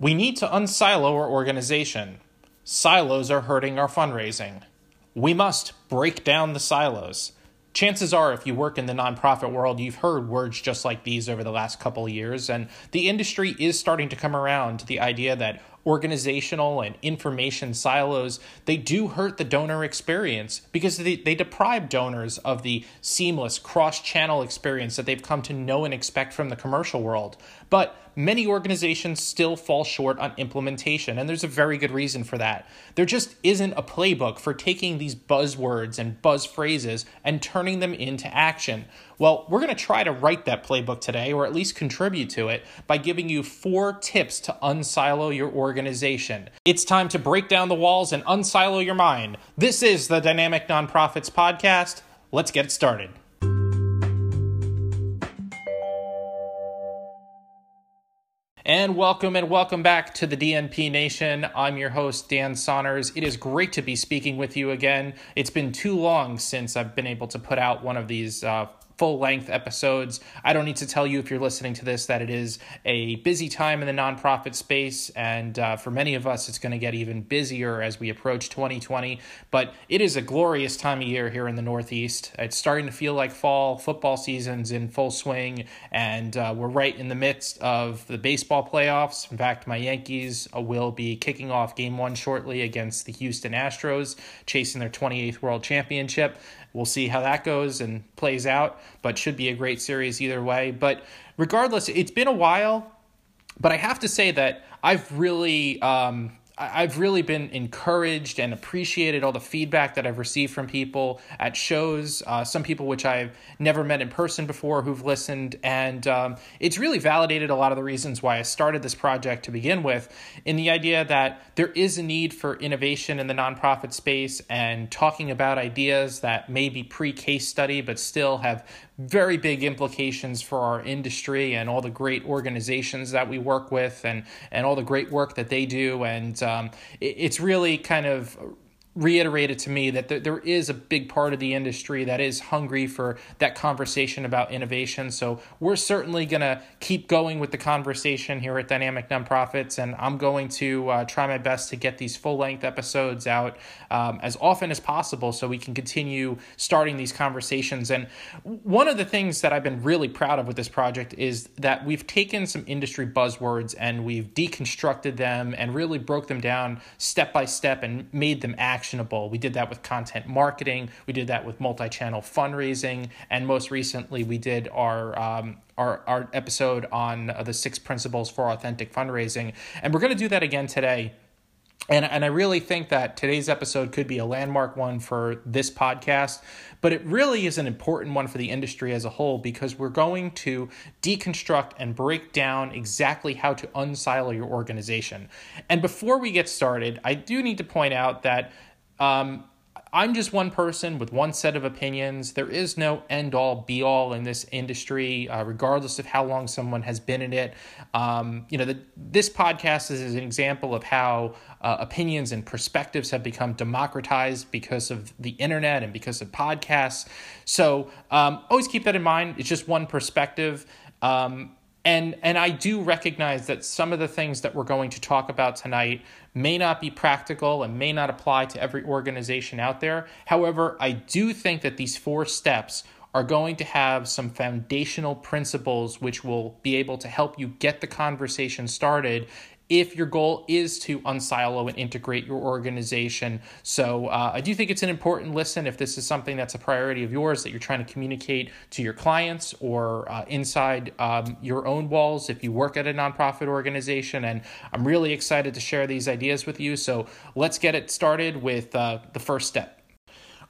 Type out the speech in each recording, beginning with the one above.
We need to unsilo our organization. Silos are hurting our fundraising. We must break down the silos. Chances are, if you work in the nonprofit world, you've heard words just like these over the last couple years, and the industry is starting to come around to the idea that organizational and information silos, they do hurt the donor experience because they, they deprive donors of the seamless cross channel experience that they've come to know and expect from the commercial world. But many organizations still fall short on implementation, and there's a very good reason for that. There just isn't a playbook for taking these buzzwords and buzz phrases and turning them into action. Well, we're going to try to write that playbook today, or at least contribute to it, by giving you four tips to unsilo your organization. It's time to break down the walls and unsilo your mind. This is the Dynamic Nonprofits Podcast. Let's get started. And welcome and welcome back to the DNP Nation. I'm your host, Dan Saunders. It is great to be speaking with you again. It's been too long since I've been able to put out one of these uh, full length episodes. I don't need to tell you if you're listening to this that it is a busy time in the nonprofit space, and uh, for many of us, it's going to get even busier as we approach 2020. But it is a glorious time of year here in the Northeast. It's starting to feel like fall. Football season's in full swing, and uh, we're right in the midst of the baseball playoffs. In fact, my Yankees uh, will be kicking off game one shortly against the Houston Astros, chasing their 28th World Championship. We'll see how that goes and plays out, but should be a great series either way. But regardless, it's been a while, but I have to say that I've really um, I've really been encouraged and appreciated all the feedback that I've received from people at shows, uh, some people which I've never met in person before who've listened. And um, it's really validated a lot of the reasons why I started this project to begin with, in the idea that there is a need for innovation in the nonprofit space and talking about ideas that may be pre case study but still have very big implications for our industry and all the great organizations that we work with and, and all the great work that they do. And um, it, it's really kind of reiterated to me that there is a big part of the industry that is hungry for that conversation about innovation. So we're certainly going to keep going with the conversation here at Dynamic Nonprofits, and I'm going to uh, try my best to get these full length episodes out um, as often as possible so we can continue starting these conversations. And one of the things that I've been really proud of with this project is that we've taken some industry buzzwords and we've deconstructed them and really broke them down step by step and made them action actionable. We did that with content marketing. We did that with multi-channel fundraising, and most recently, we did our um, our our episode on uh, the six principles for authentic fundraising, and we're going to do that again today. And, and I really think that today's episode could be a landmark one for this podcast, but it really is an important one for the industry as a whole because we're going to deconstruct and break down exactly how to unsilo your organization. And before we get started, I do need to point out that um, I'm just one person with one set of opinions. There is no end all be all in this industry, uh, regardless of how long someone has been in it. Um, you know, the, this podcast is an example of how uh, opinions and perspectives have become democratized because of the internet and because of podcasts. So um, always keep that in mind. It's just one perspective. Um, and and I do recognize that some of the things that we're going to talk about tonight may not be practical and may not apply to every organization out there. However, I do think that these four steps are going to have some foundational principles which will be able to help you get the conversation started if your goal is to unsilo and integrate your organization. So uh, I do think it's an important listen if this is something that's a priority of yours that you're trying to communicate to your clients or uh, inside um, your own walls if you work at a nonprofit organization. And I'm really excited to share these ideas with you. So let's get it started with uh, the first step.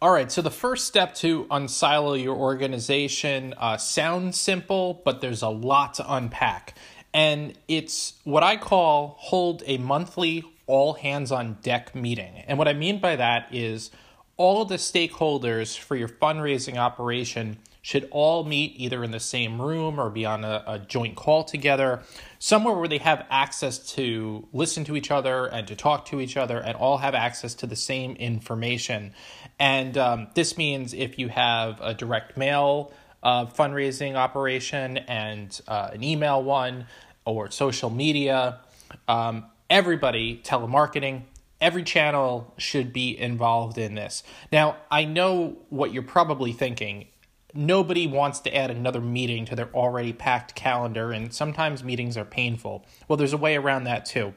All right, so the first step to unsilo your organization uh, sounds simple, but there's a lot to unpack. And it's what I call hold a monthly all hands on deck meeting. And what I mean by that is all the stakeholders for your fundraising operation should all meet either in the same room or be on a, a, joint call together, somewhere where they have access to listen to each other and to talk to each other and all have access to the same information. And um, this means if you have a direct mail uh, fundraising operation and uh, an email one or social media. um, everybody telemarketing, every channel should be involved in this. Now, I know what you're probably thinking. Nobody wants to add another meeting to their already packed calendar, and sometimes meetings are painful. Well, there's a way around that too.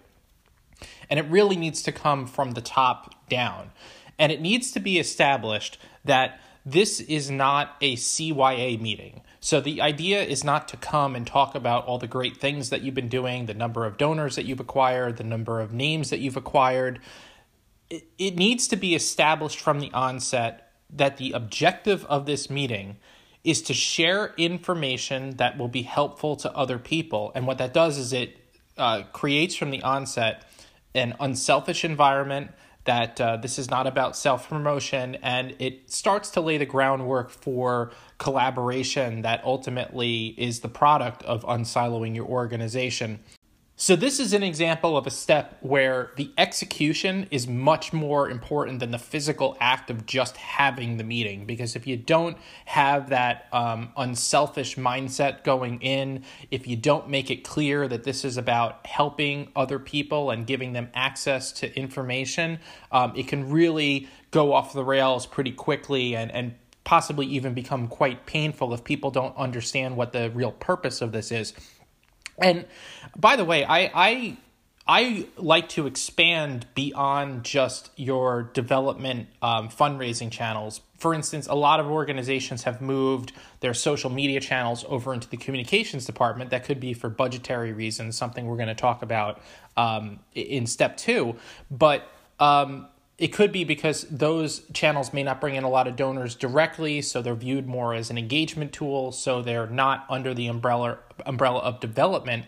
And it really needs to come from the top down. And it needs to be established that this is not a CYA meeting. So the idea is not to come and talk about all the great things that you've been doing, the number of donors that you've acquired, the number of names that you've acquired. It, it needs to be established from the onset that the objective of this meeting is to share information that will be helpful to other people. And what that does is it uh, creates from the onset an unselfish environment that uh, this is not about self promotion and it starts to lay the groundwork for collaboration that ultimately is the product of unsiloing your organization. So, this is an example of a step where the execution is much more important than the physical act of just having the meeting. Because if you don't have that um, unselfish mindset going in, if you don't make it clear that this is about helping other people and giving them access to information, um, it can really go off the rails pretty quickly and, and possibly even become quite painful if people don't understand what the real purpose of this is. And by the way, I I I like to expand beyond just your development um, fundraising channels. For instance, a lot of organizations have moved their social media channels over into the communications department. That could be for budgetary reasons, something we're going to talk about um, in step two. But um, it could be because those channels may not bring in a lot of donors directly, so they're viewed more as an engagement tool, so they're not under the umbrella umbrella of development.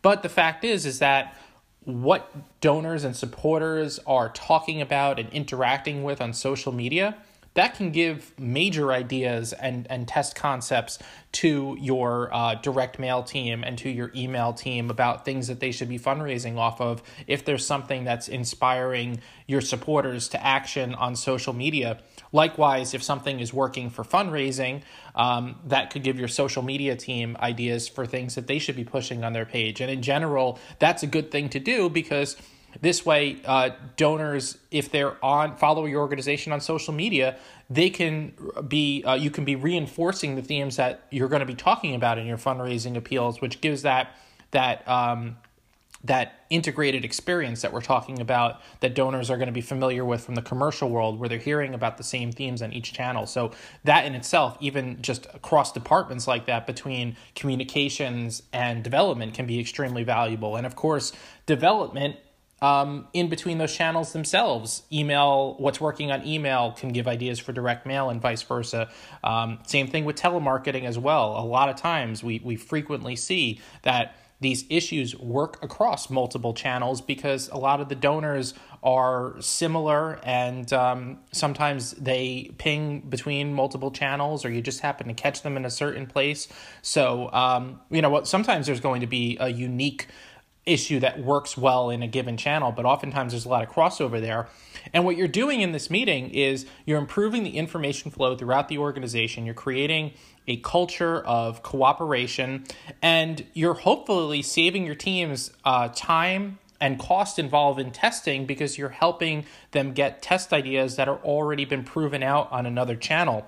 But the fact is is that what donors and supporters are talking about and interacting with on social media that can give major ideas and, and test concepts to your uh, direct mail team and to your email team about things that they should be fundraising off of if there's something that's inspiring your supporters to action on social media. Likewise, if something is working for fundraising, um, that could give your social media team ideas for things that they should be pushing on their page. And in general, that's a good thing to do because this way, uh, donors, if they're on follow your organization on social media, they can be uh, you can be reinforcing the themes that you're going to be talking about in your fundraising appeals, which gives that that um, that integrated experience that we're talking about that donors are going to be familiar with from the commercial world where they're hearing about the same themes on each channel. So that in itself even just across departments like that between communications and development can be extremely valuable. And of course development um, in between those channels themselves. Email, what's working on email can give ideas for direct mail and vice versa. Um, same thing with telemarketing as well. A lot of times we, we frequently see that these issues work across multiple channels because a lot of the donors are similar and um, sometimes they ping between multiple channels or you just happen to catch them in a certain place. So, um, you know what, sometimes there's going to be a unique issue that works well in a given channel, but oftentimes there's a lot of crossover there. And what you're doing in this meeting is you're improving the information flow throughout the organization. You're creating a culture of cooperation, and you're hopefully saving your teams uh, time and cost involved in testing because you're helping them get test ideas that are already been proven out on another channel.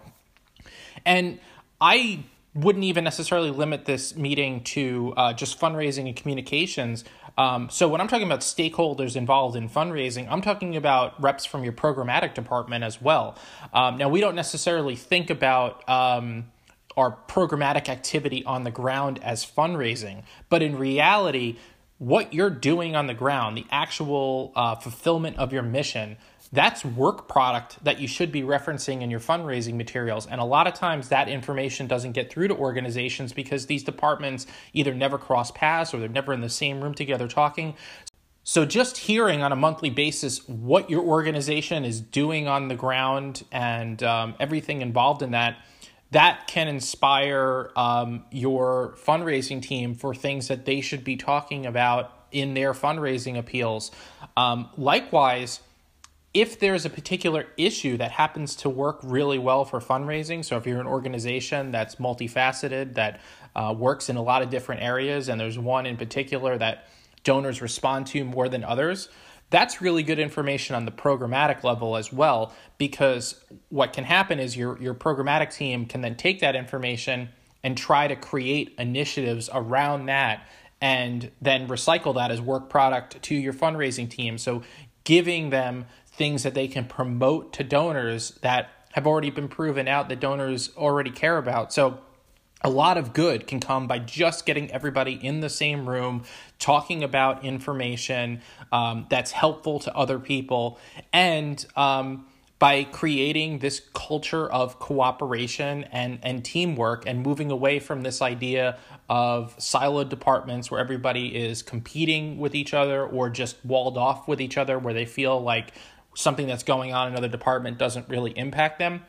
And I wouldn't even necessarily limit this meeting to uh, just fundraising and communications. Um, so when I'm talking about stakeholders involved in fundraising, I'm talking about reps from your programmatic department as well. Um, now we don't necessarily think about um, our programmatic activity on the ground as fundraising, but in reality, what you're doing on the ground, the actual uh, fulfillment of your mission, that's work product that you should be referencing in your fundraising materials. And a lot of times that information doesn't get through to organizations because these departments either never cross paths or they're never in the same room together talking. So, just hearing on a monthly basis what your organization is doing on the ground and um, everything involved in that, that can inspire um, your fundraising team for things that they should be talking about in their fundraising appeals. Um, likewise, if there's a particular issue that happens to work really well for fundraising, so if you're an organization that's multifaceted, that uh, works in a lot of different areas, and there's one in particular that donors respond to more than others. That's really good information on the programmatic level as well, because what can happen is your, your programmatic team can then take that information and try to create initiatives around that and then recycle that as work product to your fundraising team. So giving them things that they can promote to donors that have already been proven out that donors already care about. So a lot of good can come by just getting everybody in the same room talking about information um, that's helpful to other people and um, by creating this culture of cooperation and, and teamwork and moving away from this idea of siloed departments where everybody is competing with each other or just walled off with each other where they feel like something that's going on in another department doesn't really impact them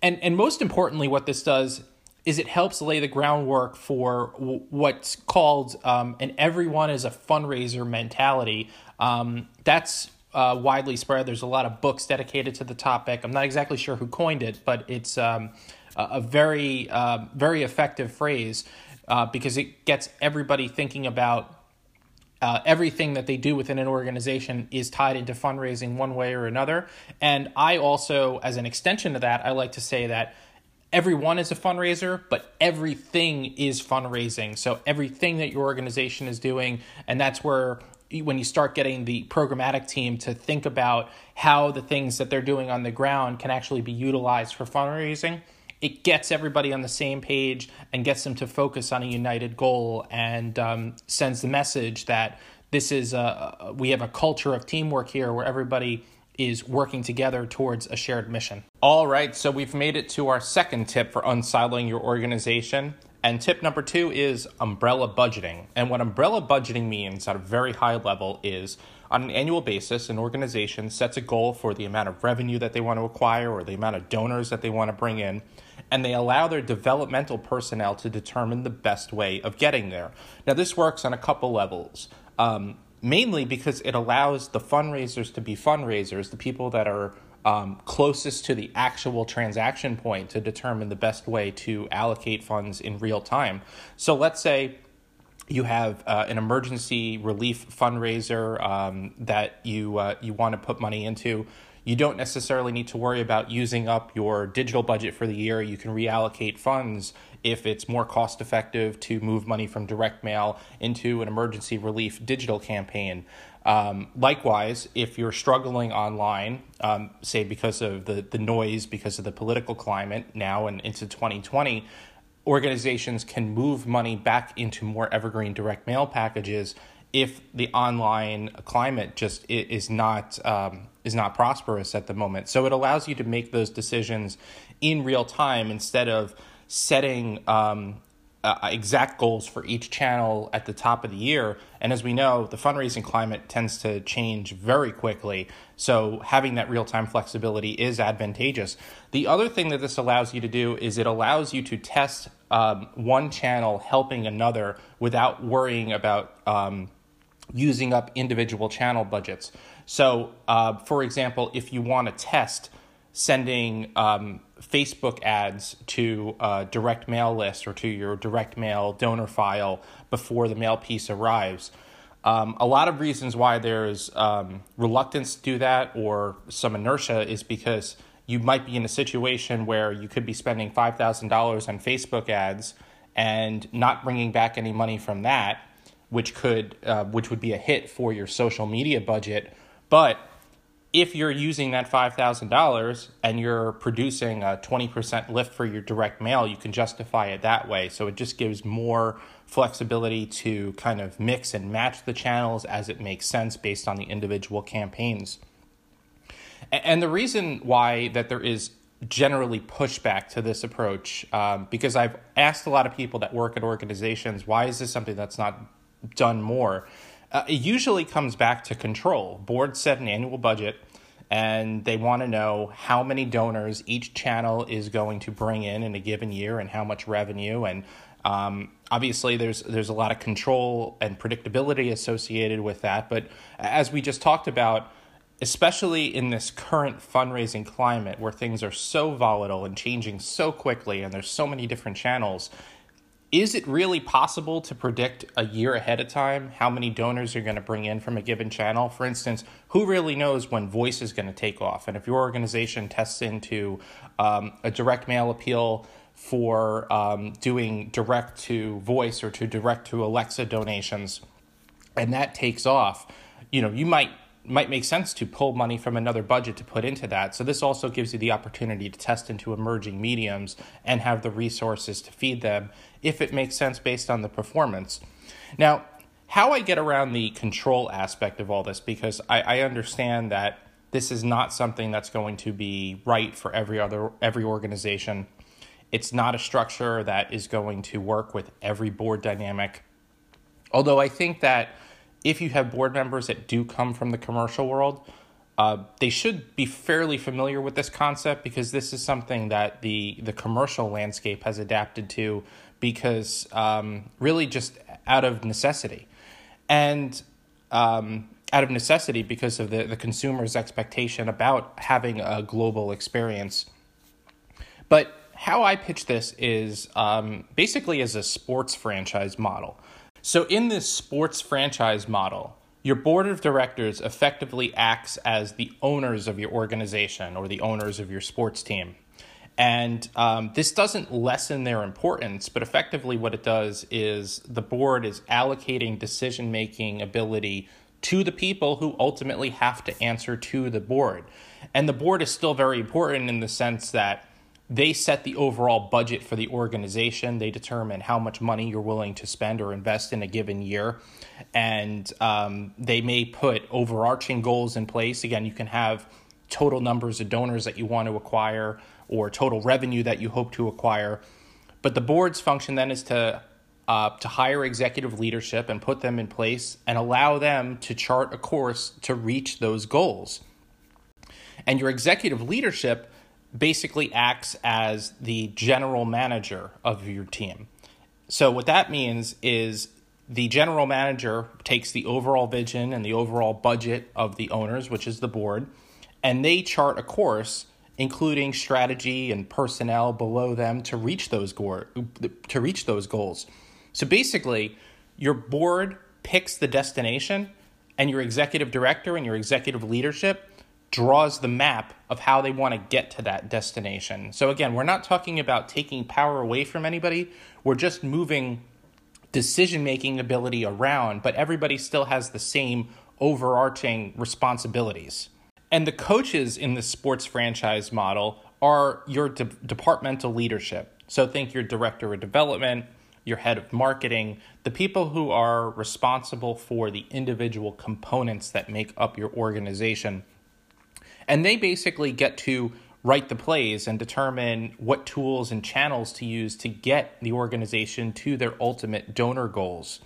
and and most importantly what this does is it helps lay the groundwork for w- what's called um, an everyone is a fundraiser mentality. Um, that's uh, widely spread. There's a lot of books dedicated to the topic. I'm not exactly sure who coined it, but it's um, a, very, uh, very effective phrase uh, because it gets everybody thinking about uh, everything that they do within an organization is tied into fundraising one way or another. And I also, as an extension of that, I like to say that everyone is a fundraiser, but everything is fundraising. So everything that your organization is doing, and that's where when you start getting the programmatic team to think about how the things that they're doing on the ground can actually be utilized for fundraising, it gets everybody on the same page and gets them to focus on a united goal and um, sends the message that this is a, we have a culture of teamwork here where everybody is working together towards a shared mission. All right, so we've made it to our second tip for unsiloing your organization. And tip number two is umbrella budgeting. And what umbrella budgeting means at a very high level is on an annual basis, an organization sets a goal for the amount of revenue that they want to acquire or the amount of donors that they want to bring in, and they allow their developmental personnel to determine the best way of getting there. Now, this works on a couple levels. Um, mainly because it allows the fundraisers to be fundraisers, the people that are um, closest to the actual transaction point to determine the best way to allocate funds in real time. So let's say you have uh, an emergency relief fundraiser um, that you uh, you want to put money into. You don't necessarily need to worry about using up your digital budget for the year. You can reallocate funds if it's more cost effective to move money from direct mail into an emergency relief digital campaign. Um, likewise, if you're struggling online, um, say because of the, the noise, because of the political climate now and into 2020, organizations can move money back into more evergreen direct mail packages if the online climate just is not um, is not prosperous at the moment. So it allows you to make those decisions in real time instead of setting um, uh, exact goals for each channel at the top of the year. And as we know, the fundraising climate tends to change very quickly. So having that real time flexibility is advantageous. The other thing that this allows you to do is it allows you to test um, one channel helping another without worrying about um, using up individual channel budgets. So, uh, for example, if you want to test sending um, Facebook ads to a direct mail list or to your direct mail donor file before the mail piece arrives. Um, a lot of reasons why there's um, reluctance to do that or some inertia is because you might be in a situation where you could be spending $5,000 on Facebook ads and not bringing back any money from that, which could uh, which would be a hit for your social media budget. But if you're using that $5,000 and you're producing a 20% lift for your direct mail, you can justify it that way. So it just gives more flexibility to kind of mix and match the channels as it makes sense based on the individual campaigns. And the reason why that there is generally pushback to this approach, um, because I've asked a lot of people that work at organizations, why is this something that's not done more? Uh, it usually comes back to control. Boards set an annual budget and they want to know how many donors each channel is going to bring in in a given year and how much revenue and um, obviously there's there's a lot of control and predictability associated with that but as we just talked about especially in this current fundraising climate where things are so volatile and changing so quickly and there's so many different channels is it really possible to predict a year ahead of time how many donors you're going to bring in from a given channel? For instance, who really knows when voice is going to take off? And if your organization tests into um, a direct mail appeal for um, doing direct to voice or to direct to Alexa donations, and that takes off, you know, you might might make sense to pull money from another budget to put into that. So this also gives you the opportunity to test into emerging mediums and have the resources to feed them if it makes sense based on the performance. Now, how I get around the control aspect of all this, because I, I understand that this is not something that's going to be right for every other every organization. It's not a structure that is going to work with every board dynamic. Although I think that if you have board members that do come from the commercial world, uh, they should be fairly familiar with this concept because this is something that the the commercial landscape has adapted to because um, really just out of necessity and um, out of necessity because of the, the consumer's expectation about having a global experience. But how I pitch this is um, basically as a sports franchise model. So, in this sports franchise model, your board of directors effectively acts as the owners of your organization or the owners of your sports team. And um, this doesn't lessen their importance, but effectively, what it does is the board is allocating decision making ability to the people who ultimately have to answer to the board. And the board is still very important in the sense that they set the overall budget for the organization. They determine how much money you're willing to spend or invest in a given year. And um, they may put overarching goals in place. Again, you can have total numbers of donors that you want to acquire or total revenue that you hope to acquire. But the board's function then is to uh, to hire executive leadership and put them in place and allow them to chart a course to reach those goals. And your executive leadership basically acts as the general manager of your team. So, what that means is the general manager takes the overall vision and the overall budget of the owners, which is the board, and they chart a course including strategy and personnel below them to reach those go- to reach those goals. So basically, your board picks the destination and your executive director and your executive leadership draws the map of how they want to get to that destination. So, again, we're not talking about taking power away from anybody, we're just moving decision making ability around, but everybody still has the same overarching responsibilities. And the coaches in the sports franchise model are your de- departmental leadership. So, think your director of development, your head of marketing, the people who are responsible for the individual components that make up your organization and they basically get to write the plays and determine what tools and channels to use to get the organization to their ultimate donor goals.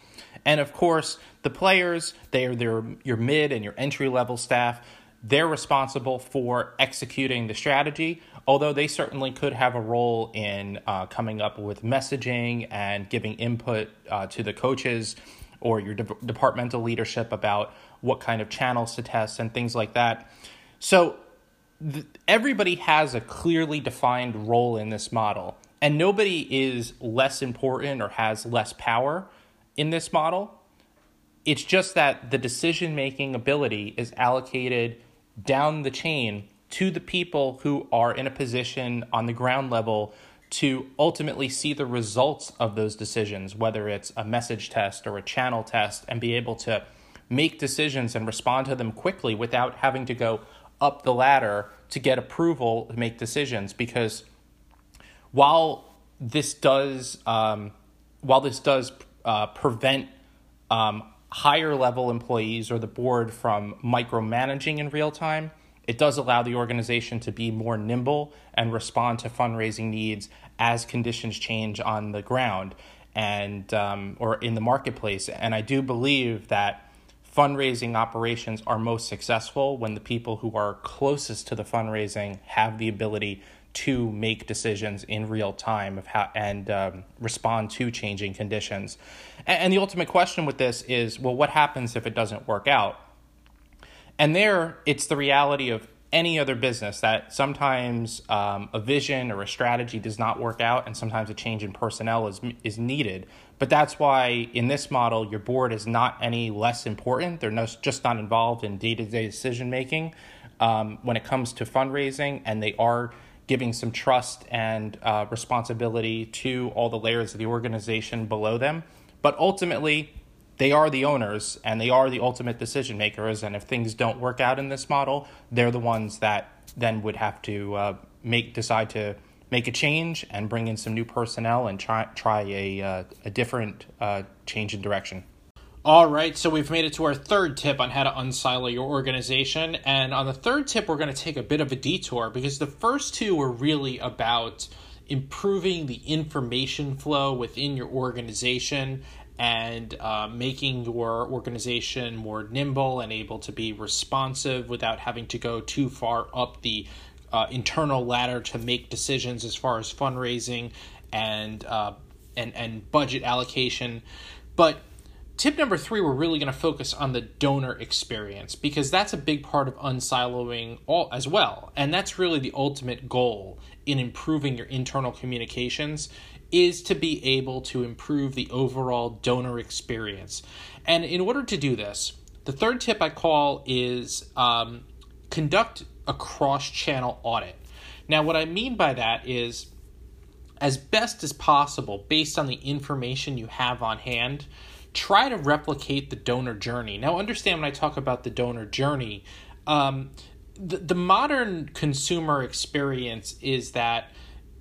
And of course, the players, they are their, your mid and your entry level staff. They're responsible for executing the strategy, although they certainly could have a role in uh, coming up with messaging and giving input uh, to the coaches or your de- departmental leadership about what kind of channels to test and things like that. So th- everybody has a clearly defined role in this model, and nobody is less important or has less power in this model. It's just that the decision making ability is allocated down the chain to the people who are in a position on the ground level to ultimately see the results of those decisions, whether it's a message test or a channel test, and be able to make decisions and respond to them quickly without having to go up the ladder to get approval to make decisions because while this does um, while this does uh, prevent um, higher level employees or the board from micromanaging in real time it does allow the organization to be more nimble and respond to fundraising needs as conditions change on the ground and um, or in the marketplace. And i do believe that fundraising operations are most successful when the people who are closest to the fundraising have the ability to make decisions in real time of how and um, respond to changing conditions. And, and the ultimate question with this is, well, what happens if it doesn't work out? And there, it's the reality of any other business that sometimes um, a vision or a strategy does not work out, and sometimes a change in personnel is is needed. But that's why in this model, your board is not any less important. They're no, just not involved in day to day decision making um, when it comes to fundraising, and they are giving some trust and uh, responsibility to all the layers of the organization below them. But ultimately, they are the owners and they are the ultimate decision makers. And if things don't work out in this model, they're the ones that then would have to uh, make decide to make a change and bring in some new personnel and try try a uh, a different uh, change in direction. All right, so we've made it to our third tip on how to unsilo your organization. And on the third tip, we're going to take a bit of a detour because the first two were really about improving the information flow within your organization and uh, making your organization more nimble and able to be responsive without having to go too far up the uh, internal ladder to make decisions as far as fundraising and uh, and and budget allocation. But tip number three, we're really going to focus on the donor experience because that's a big part of unsiloing all as well, and that's really the ultimate goal in improving your internal communications is to be able to improve the overall donor experience. And in order to do this, the third tip I call is um, conduct a cross channel audit. Now, what I mean by that is, as best as possible, based on the information you have on hand, try to replicate the donor journey. Now, understand when I talk about the donor journey, um, the, the modern consumer experience is that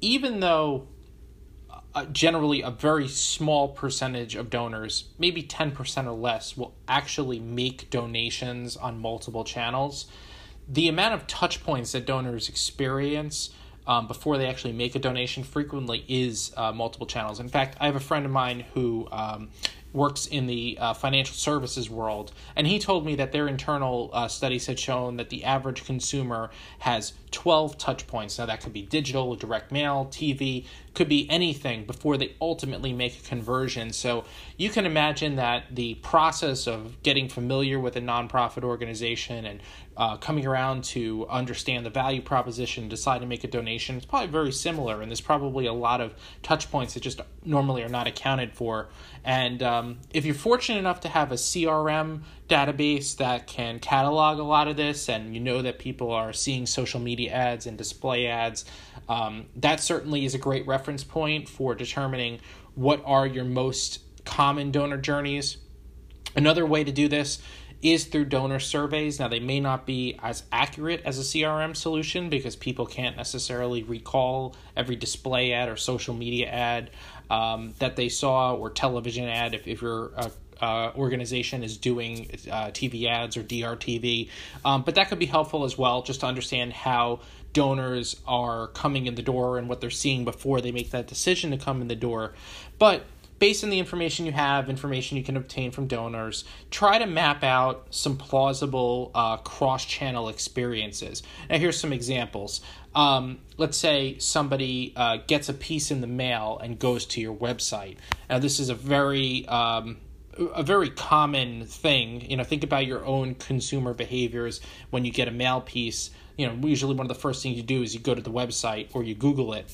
even though uh, generally a very small percentage of donors, maybe 10% or less, will actually make donations on multiple channels. The amount of touch points that donors experience um, before they actually make a donation frequently is uh, multiple channels. In fact, I have a friend of mine who um, works in the uh, financial services world, and he told me that their internal uh, studies had shown that the average consumer has 12 touch points. Now, that could be digital, direct mail, TV, could be anything before they ultimately make a conversion. So, you can imagine that the process of getting familiar with a nonprofit organization and uh, coming around to understand the value proposition, decide to make a donation, it's probably very similar. And there's probably a lot of touch points that just normally are not accounted for. And um, if you're fortunate enough to have a CRM database that can catalog a lot of this, and you know that people are seeing social media ads and display ads, um, that certainly is a great reference point for determining what are your most common donor journeys. Another way to do this is through donor surveys. Now, they may not be as accurate as a CRM solution because people can't necessarily recall every display ad or social media ad um, that they saw or television ad if, if your uh, uh, organization is doing uh, TV ads or DRTV. Um, but that could be helpful as well just to understand how donors are coming in the door and what they're seeing before they make that decision to come in the door. But based on the information you have, information you can obtain from donors, try to map out some plausible uh, cross channel experiences. Now, here's some examples. Um, let's say somebody uh, gets a piece in the mail and goes to your website. Now, this is a very um, a very common thing. You know, think about your own consumer behaviors when you get a mail piece. You know, usually one of the first things you do is you go to the website or you Google it,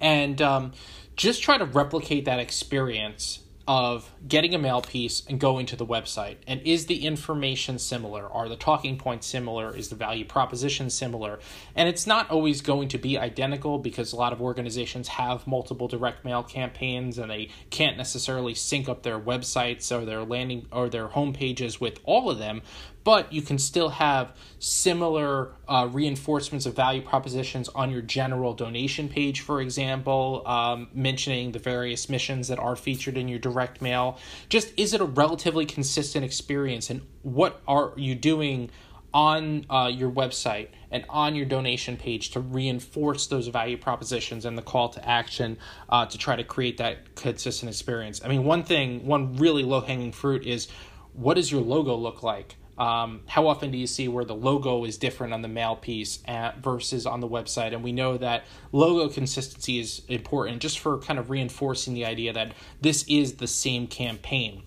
and um, just try to replicate that experience of getting a mail piece and going to the website. And is the information similar? Are the talking points similar? Is the value proposition similar? And it's not always going to be identical because a lot of organizations have multiple direct mail campaigns and they can't necessarily sync up their websites or their landing or their home pages with all of them but you can still have similar uh, reinforcements of value propositions on your general donation page, for example, um, mentioning the various missions that are featured in your direct mail. Just is it a relatively consistent experience, and what are you doing? on uh, your website and on your donation page to reinforce those value propositions and the call to action uh, to try to create that consistent experience. I mean, one thing, one really low hanging fruit is what does your logo look like? Um, how often do you see where the logo is different on the mail piece at, versus on the website? And we know that logo consistency is important just for kind of reinforcing the idea that this is the same campaign.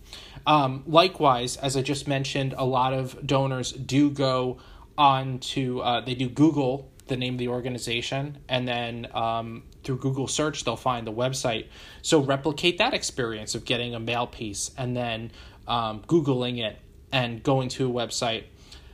Um, likewise, as I just mentioned, a lot of donors do go on to uh, they do Google the name of the organization, and then um, through Google search they'll find the website. So replicate that experience of getting a mail piece and then um, Googling it and going to a website.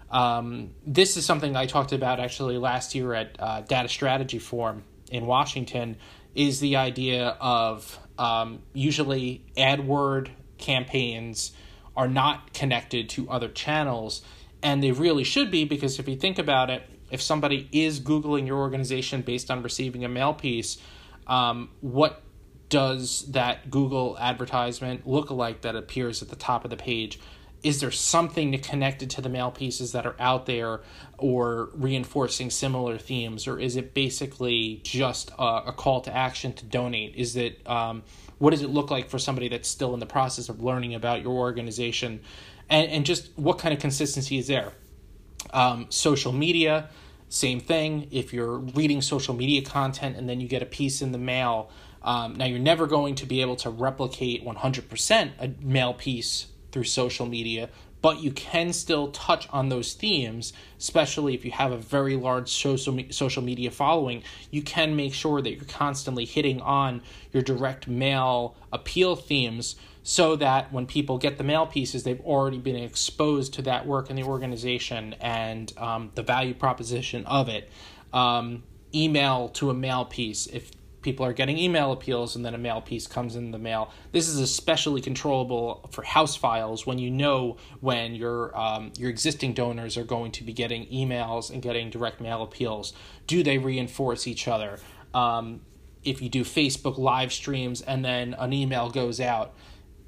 Um, this is something I talked about actually last year at uh, Data Strategy Forum in Washington. Is the idea of um, usually AdWord campaigns are not connected to other channels, and they really should be because if you think about it, if somebody is Googling your organization based on receiving a mail piece, um, what does that Google advertisement look like that appears at the top of the page? Is there something to connected to the mail pieces that are out there or reinforcing similar themes? Or is it basically just a, a call to action to donate? Is it um, what does it look like for somebody that's still in the process of learning about your organization? And, and just what kind of consistency is there? Um, social media, same thing. If you're reading social media content and then you get a piece in the mail, um, now you're never going to be able to replicate 100% a mail piece through social media, but you can still touch on those themes, especially if you have a very large social social media following. You can make sure that you're constantly hitting on your direct mail appeal themes so that when people get the mail pieces, they've already been exposed to that work in the organization and um, the value proposition of it. Um, email to a mail piece. If people are getting email appeals and then a mail piece comes in the mail, this is especially controllable for house files when you know when your um, your existing donors are going to be getting emails and getting direct mail appeals. Do they reinforce each other? Um, if you do Facebook live streams and then an email goes out,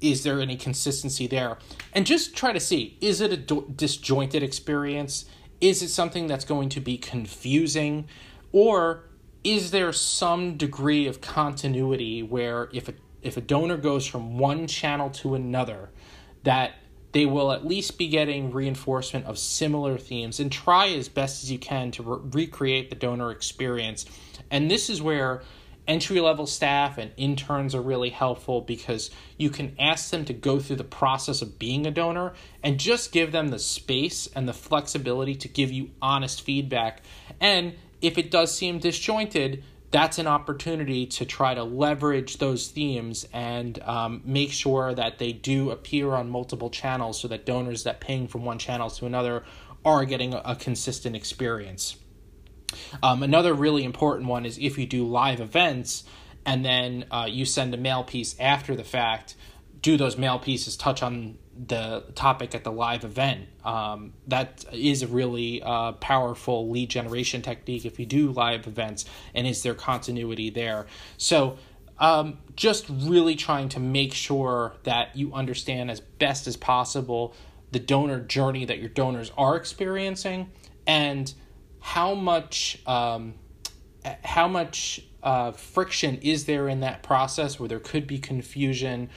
is there any consistency there? And just try to see is it a do- disjointed experience? Is it something that's going to be confusing? Or is there some degree of continuity where if a, if a donor goes from one channel to another, that they will at least be getting reinforcement of similar themes and try as best as you can to re- recreate the donor experience. And this is where entry level staff and interns are really helpful because you can ask them to go through the process of being a donor and just give them the space and the flexibility to give you honest feedback. And if it does seem disjointed, that's an opportunity to try to leverage those themes and um, make sure that they do appear on multiple channels so that donors that ping from one channel to another are getting a, a consistent experience. Um, another really important one is if you do live events and then uh, you send a mail piece after the fact, do those mail pieces touch on the topic at the live event? Um, that is a really uh, powerful lead generation technique if you do live events, and is there continuity there? So, um, just really trying to make sure that you understand as best as possible the donor journey that your donors are experiencing and how much um, how much uh, friction is there in that process where there could be confusion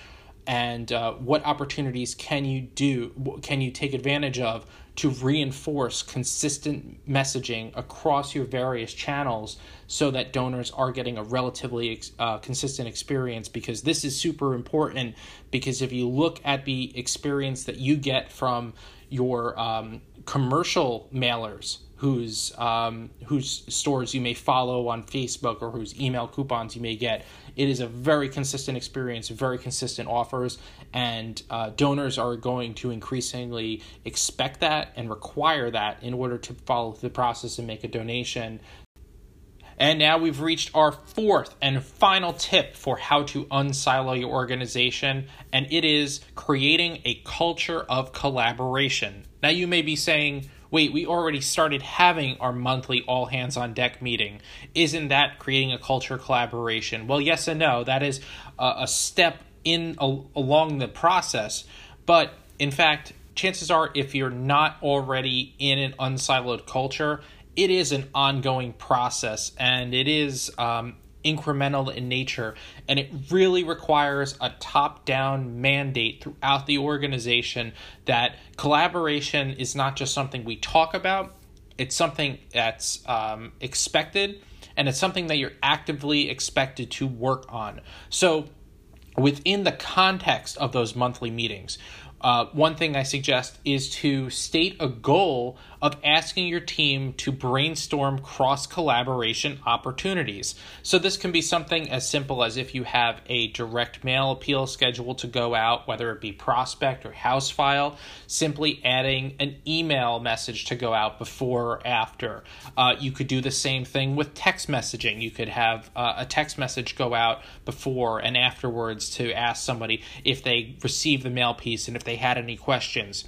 and uh, what opportunities can you do can you take advantage of to reinforce consistent messaging across your various channels so that donors are getting a relatively uh, consistent experience? Because this is super important because if you look at the experience that you get from your um, commercial mailers whose um, whose stores you may follow on Facebook or whose email coupons you may get. It is a very consistent experience, very consistent offers, and uh, donors are going to increasingly expect that and require that in order to follow the process and make a donation. And now we've reached our fourth and final tip for how to unsilo your organization, and it is creating a culture of collaboration. Now, you may be saying, wait, we already started having our monthly all hands on deck meeting. Isn't that creating a culture collaboration? Well, yes and no. That is a, a step in a, along the process. But in fact, chances are, if you're not already in an unsiloed culture, it is an ongoing process and it is um, incremental in nature and it really requires a top down mandate throughout the organization that collaboration is not just something we talk about it's something that's um, expected and it's something that you're actively expected to work on. So within the context of those monthly meetings uh, one thing I suggest is to state a goal of asking your team to brainstorm cross collaboration opportunities. So, this can be something as simple as if you have a direct mail appeal scheduled to go out, whether it be prospect or house file, simply adding an email message to go out before or after. Uh, you could do the same thing with text messaging. You could have uh, a text message go out before and afterwards to ask somebody if they received the mail piece and if they had any questions.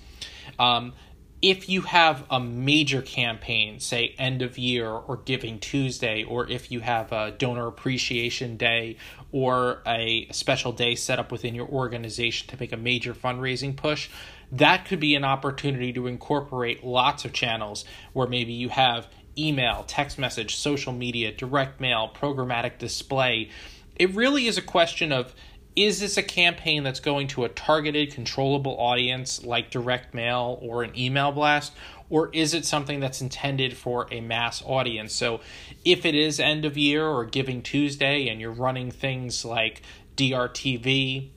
Um, if you have a major campaign, say end of year or Giving Tuesday, or if you have a donor appreciation day or a special day set up within your organization to make a major fundraising push, that could be an opportunity to incorporate lots of channels where maybe you have email, text message, social media, direct mail, programmatic display. It really is a question of is this a campaign that's going to a targeted, controllable audience like direct mail or an email blast? Or is it something that's intended for a mass audience? So, if it is end of year or Giving Tuesday and you're running things like DRTV,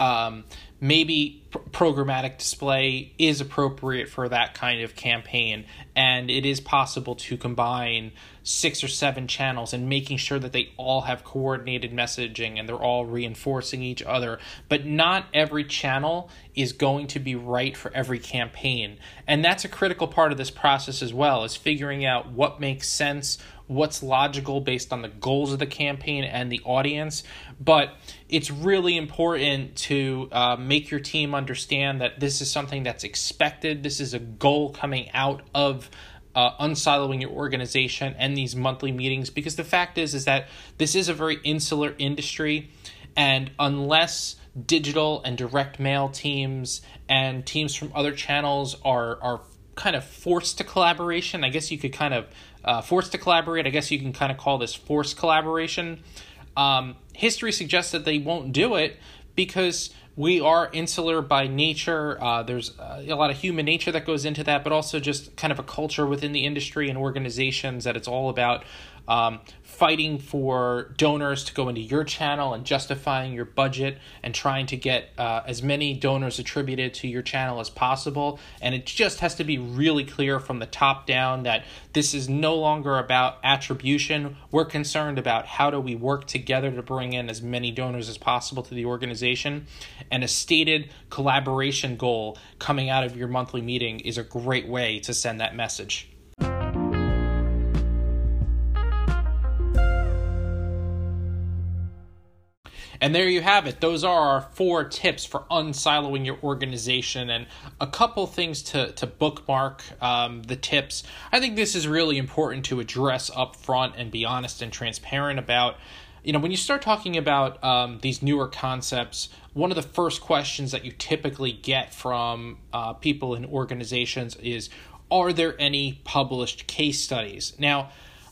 um, maybe programmatic display is appropriate for that kind of campaign. And it is possible to combine six or seven channels and making sure that they all have coordinated messaging and they're all reinforcing each other. But not every channel is going to be right for every campaign. And that's a critical part of this process as well is figuring out what makes sense what's logical based on the goals of the campaign and the audience. But it's really important to uh, make your team understand that this is something that's expected. This is a goal coming out of uh, unsiloing your organization and these monthly meetings because the fact is is that this is a very insular industry and unless digital and direct mail teams and teams from other channels are are kind of forced to collaboration i guess you could kind of uh, forced to collaborate. I guess you can kind of call this forced collaboration. Um, history suggests that they won't do it because we are insular by nature. Uh, there's uh, a lot of human nature that goes into that, but also just kind of a culture within the industry and organizations that it's all about um, fighting for donors to go into your channel and justifying your budget and trying to get uh, as many donors attributed to your channel as possible. And it just has to be really clear from the top down that this is no longer about attribution. We're concerned about how do we work together to bring in as many donors as possible to the organization. And a stated collaboration goal coming out of your monthly meeting is a great way to send that message. And there you have it. Those are our four tips for unsiloing your organization and a couple things to, to bookmark um, the tips. I think this is really important to address up front and be honest and transparent about. You know, when you start talking about um, these newer concepts, one of the first questions that you typically get from uh, people in organizations is Are there any published case studies? Now,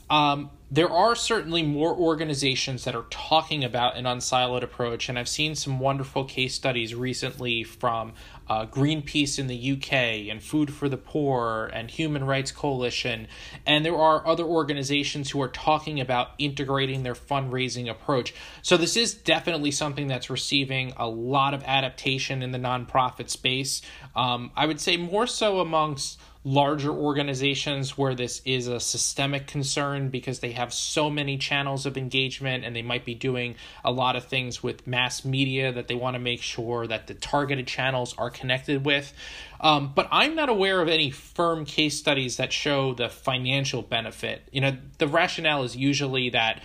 um, there are certainly more organizations that are talking about an unsiloed approach, and I've seen some wonderful case studies recently from uh, Greenpeace in the UK and Food for the Poor and Human Rights Coalition. And there are other organizations who are talking about integrating their fundraising approach. So, this is definitely something that's receiving a lot of adaptation in the nonprofit space. Um, I would say more so amongst larger organizations where this is a systemic concern because they have so many channels of engagement and they might be doing a lot of things with mass media that they want to make sure that the targeted channels are connected with. Um, but I'm not aware of any firm case studies that show the financial benefit. You know, the rationale is usually that,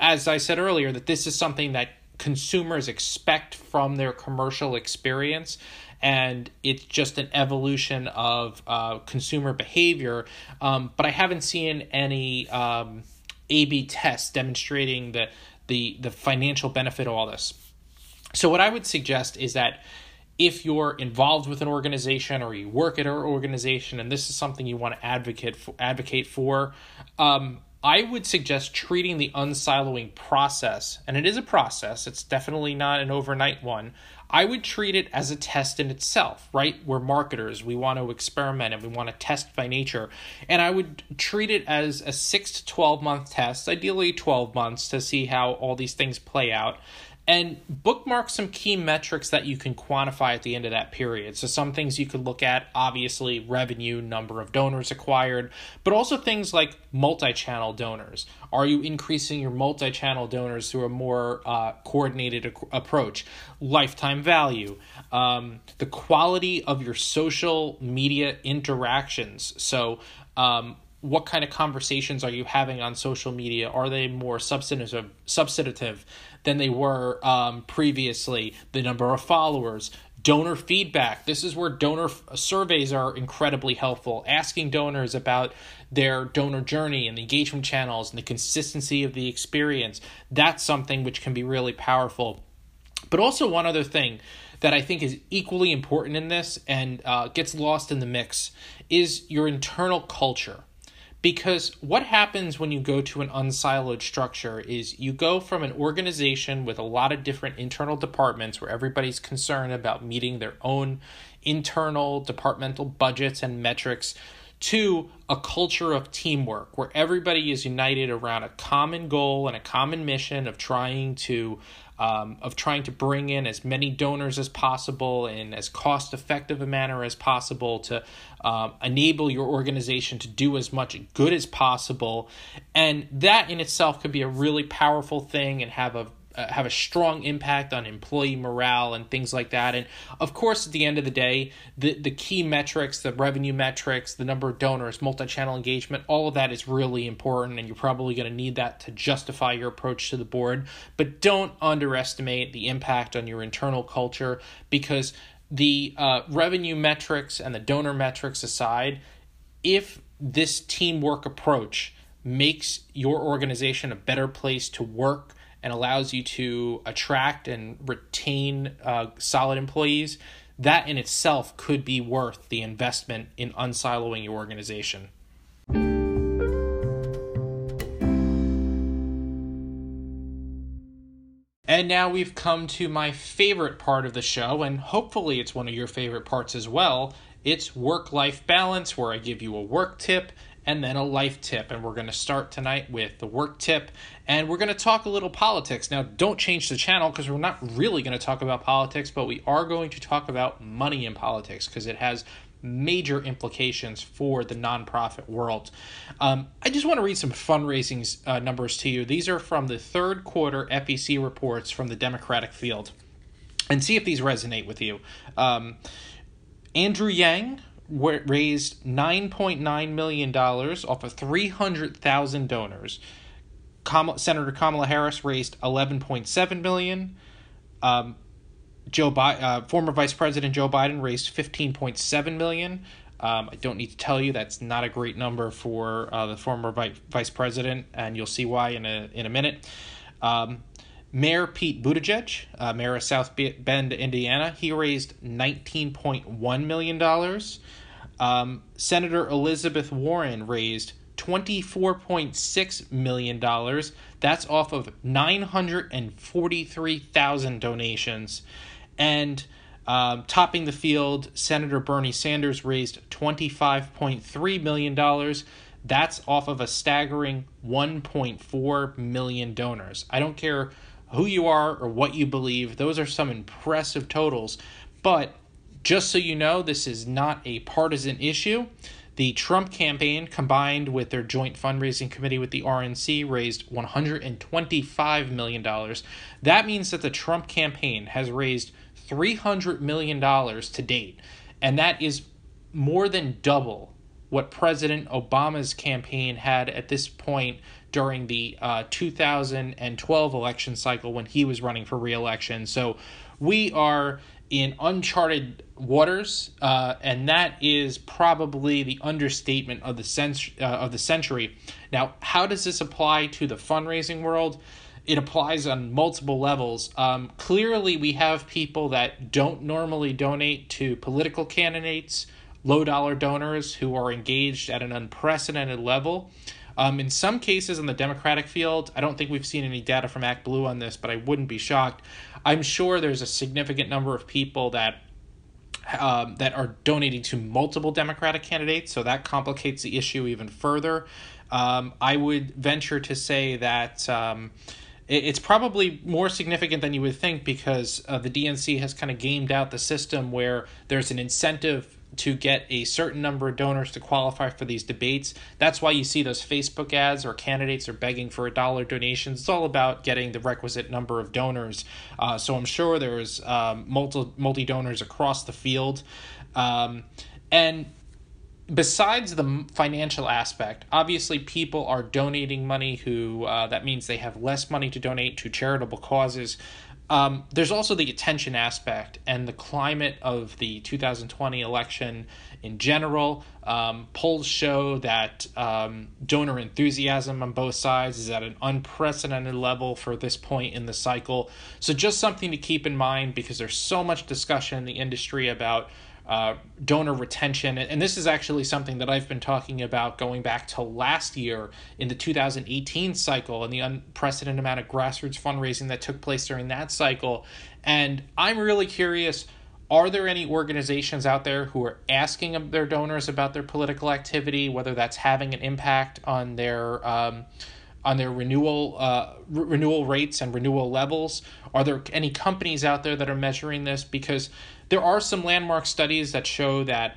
as I said earlier, that this is something that consumers expect from their commercial experience and it's just an evolution of uh, consumer behavior. Um, but I haven't seen any um, A/B tests demonstrating the the the financial benefit of all this. So what I would suggest is that if you're involved with an organization or you work at an organization and this is something you want to advocate for, advocate for, um, I would suggest treating the unsiloing process, and it is a process, it's definitely not an overnight one, I would treat it as a test in itself, right? We're marketers. We want to experiment and we want to test by nature. And I would treat it as a six to 12 month test, ideally 12 months to see how all these things play out. And bookmark some key metrics that you can quantify at the end of that period. So, some things you could look at obviously, revenue, number of donors acquired, but also things like multi channel donors. Are you increasing your multi channel donors through a more uh, coordinated ac- approach? Lifetime value, um, the quality of your social media interactions. So, um, what kind of conversations are you having on social media? Are they more substantive, substantive than they were um, previously? The number of followers, donor feedback. This is where donor surveys are incredibly helpful. Asking donors about their donor journey and the engagement channels and the consistency of the experience. That's something which can be really powerful. But also, one other thing that I think is equally important in this and uh, gets lost in the mix is your internal culture. Because what happens when you go to an unsiloed structure is you go from an organization with a lot of different internal departments where everybody's concerned about meeting their own internal departmental budgets and metrics to a culture of teamwork where everybody is united around a common goal and a common mission of trying to um, of trying to bring in as many donors as possible in as cost effective a manner as possible to um, enable your organization to do as much good as possible. And that in itself could be a really powerful thing and have a uh, have a strong impact on employee morale and things like that. And of course, at the end of the day, the, the key metrics, the revenue metrics, the number of donors, multi channel engagement, all of that is really important. And you're probably going to need that to justify your approach to the board. But don't underestimate the impact on your internal culture because the uh, revenue metrics and the donor metrics aside, if this teamwork approach makes your organization a better place to work and allows you to attract and retain uh, solid employees, that in itself could be worth the investment in unsiloing your organization. And now we've come to my favorite part of the show, and hopefully it's one of your favorite parts as well. It's work life balance, where I give you a work tip and then a life tip. And we're going to start tonight with the work tip. And we're going to talk a little politics. Now, don't change the channel because we're not really going to talk about politics, but we are going to talk about money in politics because it has major implications for the nonprofit world. Um, I just want to read some fundraising uh, numbers to you. These are from the third quarter FEC reports from the Democratic field and see if these resonate with you. Um, Andrew Yang raised $9.9 million off of 300,000 donors. Kamala, Senator Kamala Harris raised 11.7 million. Um, Joe Bi- uh, former Vice President Joe Biden raised 15.7 million. Um, I don't need to tell you that's not a great number for uh, the former vi- vice president, and you'll see why in a in a minute. Um, Mayor Pete Buttigieg, uh, mayor of South Bend, Indiana, he raised $19.1 million. Um, Senator Elizabeth Warren raised $24.6 million. That's off of 943,000 donations. And um, topping the field, Senator Bernie Sanders raised $25.3 million. That's off of a staggering 1.4 million donors. I don't care who you are or what you believe. Those are some impressive totals. But just so you know, this is not a partisan issue. The Trump campaign, combined with their joint fundraising committee with the RNC, raised $125 million. That means that the Trump campaign has raised $300 million to date. And that is more than double what President Obama's campaign had at this point during the uh, 2012 election cycle when he was running for reelection. So we are in uncharted waters, uh, and that is probably the understatement of the cent- uh, of the century. Now, how does this apply to the fundraising world? It applies on multiple levels. Um, clearly, we have people that don't normally donate to political candidates, low dollar donors who are engaged at an unprecedented level. Um, in some cases in the Democratic field, I don't think we've seen any data from ActBlue on this, but I wouldn't be shocked. I'm sure there's a significant number of people that um, that are donating to multiple Democratic candidates, so that complicates the issue even further. Um, I would venture to say that um, it's probably more significant than you would think because uh, the DNC has kind of gamed out the system where there's an incentive to get a certain number of donors to qualify for these debates. That's why you see those Facebook ads or candidates are begging for a dollar donations. It's all about getting the requisite number of donors. Uh, so I'm sure there's um, multi multi donors across the field, um, and besides the financial aspect, obviously people are donating money who uh, that means they have less money to donate to charitable causes. Um, there's also the attention aspect and the climate of the 2020 election in general. Um, polls show that um, donor enthusiasm on both sides is at an unprecedented level for this point in the cycle. So, just something to keep in mind because there's so much discussion in the industry about uh, donor retention. And this is actually something that I've been talking about going back to last year in the 2018 cycle and the unprecedented amount of grassroots fundraising that took place during that cycle. And I'm really curious are there any organizations out there who are asking their donors about their political activity, whether that's having an impact on their um, on their renewal uh, re- renewal rates and renewal levels? Are there any companies out there that are measuring this? Because there are some landmark studies that show that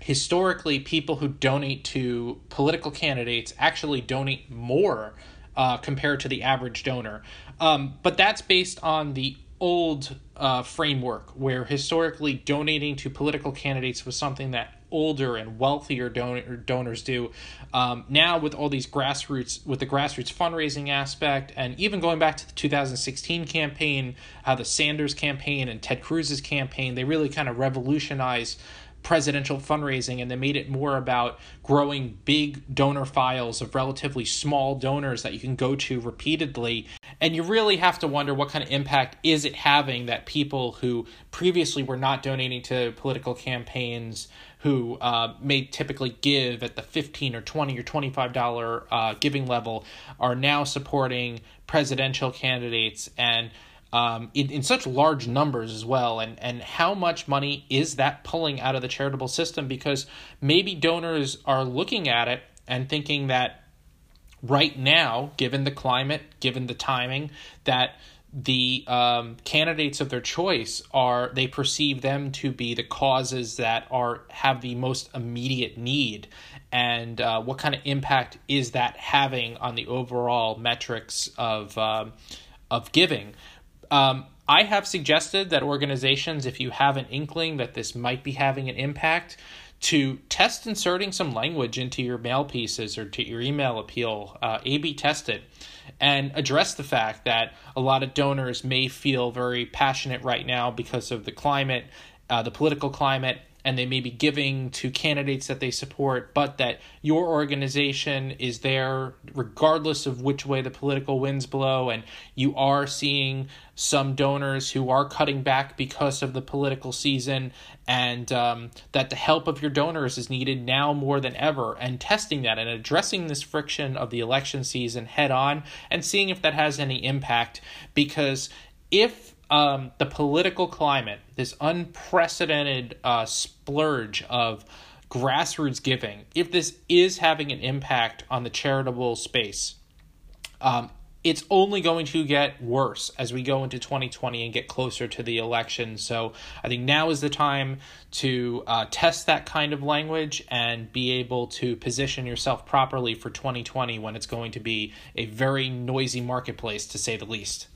historically people who donate to political candidates actually donate more uh, compared to the average donor. Um, but that's based on the old uh, framework where historically donating to political candidates was something that older and wealthier donor, donors do. Um, now with all these grassroots, with the grassroots fundraising aspect, and even going back to the 2016 campaign, how the Sanders campaign and Ted Cruz's campaign, they really kind of revolutionized presidential fundraising and they made it more about growing big donor files of relatively small donors that you can go to repeatedly and you really have to wonder what kind of impact is it having that people who previously were not donating to political campaigns who uh, may typically give at the 15 or 20 or 25 dollar uh, giving level are now supporting presidential candidates and um, in, in such large numbers as well. And, and how much money is that pulling out of the charitable system? Because maybe donors are looking at it and thinking that right now given the climate given the timing that the um, candidates of their choice are they perceive them to be the causes that are have the most immediate need. And uh, what kind of impact is that having on the overall metrics of um, of giving? Um, I have suggested that organizations, if you have an inkling that this might be having an impact, to test inserting some language into your mail pieces or to your email appeal, uh, A B test it, and address the fact that a lot of donors may feel very passionate right now because of the climate, uh, the political climate, and they may be giving to candidates that they support, but that your organization is there regardless of which way the political winds blow, and you are seeing some donors who are cutting back because of the political season, and um, that the help of your donors is needed now more than ever, and testing that and addressing this friction of the election season head on and seeing if that has any impact. Because if um, the political climate, this unprecedented uh, splurge of grassroots giving, if this is having an impact on the charitable space, um, it's only going to get worse as we go into 2020 and get closer to the election. So I think now is the time to uh, test that kind of language and be able to position yourself properly for 2020 when it's going to be a very noisy marketplace, to say the least.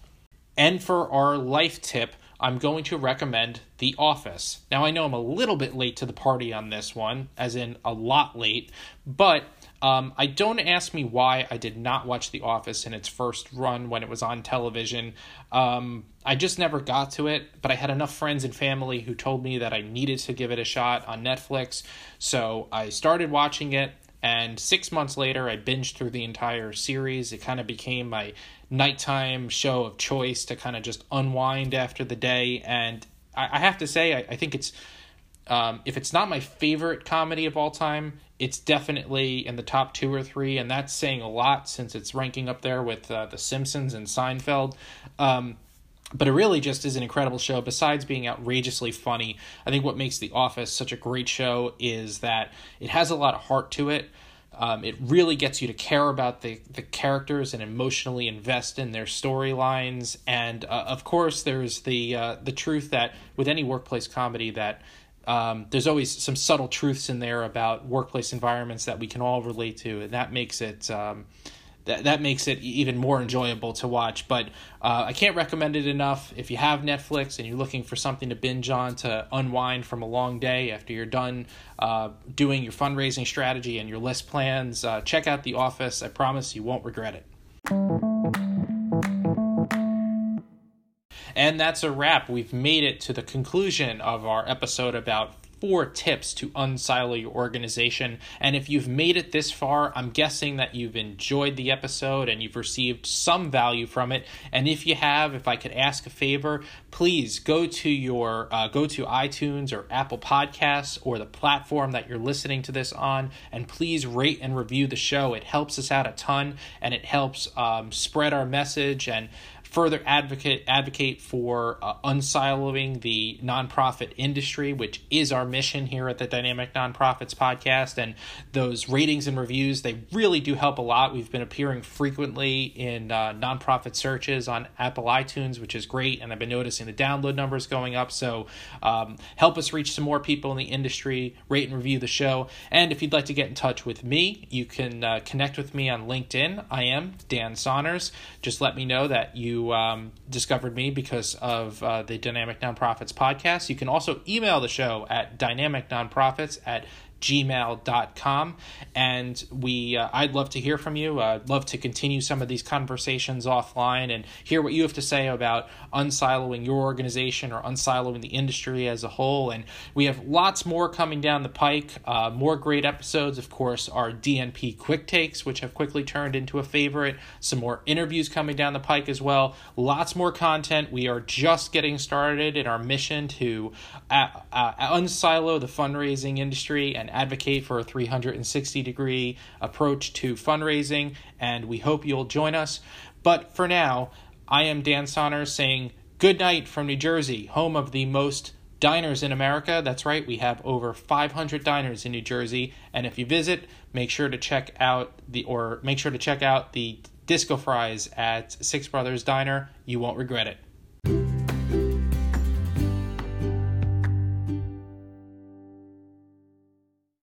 And for our life tip, I'm going to recommend The Office. Now, I know I'm a little bit late to the party on this one, as in a lot late, but um, I don't ask me why I did not watch The Office in its first run when it was on television. Um, I just never got to it, but I had enough friends and family who told me that I needed to give it a shot on Netflix. So I started watching it, and six months later, I binged through the entire series. It kind of became my nighttime show of choice to kind of just unwind after the day. And I, I have to say, I, I think it's um, if it's not my favorite comedy of all time, it's definitely in the top two or three, and that's saying a lot since it's ranking up there with uh, The Simpsons and Seinfeld. Um, but it really just is an incredible show. Besides being outrageously funny, I think what makes The Office such a great show is that it has a lot of heart to it. Um, it really gets you to care about the, the characters and emotionally invest in their storylines. And uh, of course, there's the uh, the truth that with any workplace comedy that um, there's always some subtle truths in there about workplace environments that we can all relate to, and that makes it um, that that makes it even more enjoyable to watch. But uh, I can't recommend it enough. If you have Netflix and you're looking for something to binge on to unwind from a long day after you're done uh, doing your fundraising strategy and your list plans, uh, check out The Office. I promise you won't regret it. And that's a wrap. We've made it to the conclusion of our episode about four tips to unsilo your organization. And if you've made it this far, I'm guessing that you've enjoyed the episode and you've received some value from it. And if you have, if I could ask a favor, please go to your uh, go to iTunes or Apple Podcasts or the platform that you're listening to this on, and please rate and review the show. It helps us out a ton, and it helps um, spread our message and further advocate advocate for uh, unsiloing the nonprofit industry, which is our mission here at the Dynamic Nonprofits podcast. And those ratings and reviews they really do help a lot. We've been appearing frequently in uh, nonprofit searches on Apple iTunes, which is great, and I've been noticing the download numbers going up. So um, help us reach some more people in the industry. Rate and review the show. And if you'd like to get in touch with me, you can uh, connect with me on LinkedIn. I am Dan Saunders. Just let me know that you um, discovered me because of uh, the Dynamic Nonprofits podcast. You can also email the show at dynamicnonprofits at gmail.com and we uh, i'd love to hear from you. I'd love to continue some of these conversations offline and hear what you have to say about unsiloing your organization or unsiloing the industry as a whole. And we have lots more coming down the pike. Uh, more great episodes of course our dnp quick takes which have quickly turned into a favorite. Some more interviews coming down the pike as well. Lots more content. We are just getting started in our mission to uh, uh unsilo the fundraising industry and and advocate for a 360 degree approach to fundraising, and we hope you'll join us. But for now, I am Dan Saunders saying good night from New Jersey, home of the most diners in America. That's right, we have over 500 diners in New Jersey, and if you visit, make sure to check out the or make sure to check out the disco fries at Six Brothers Diner. You won't regret it.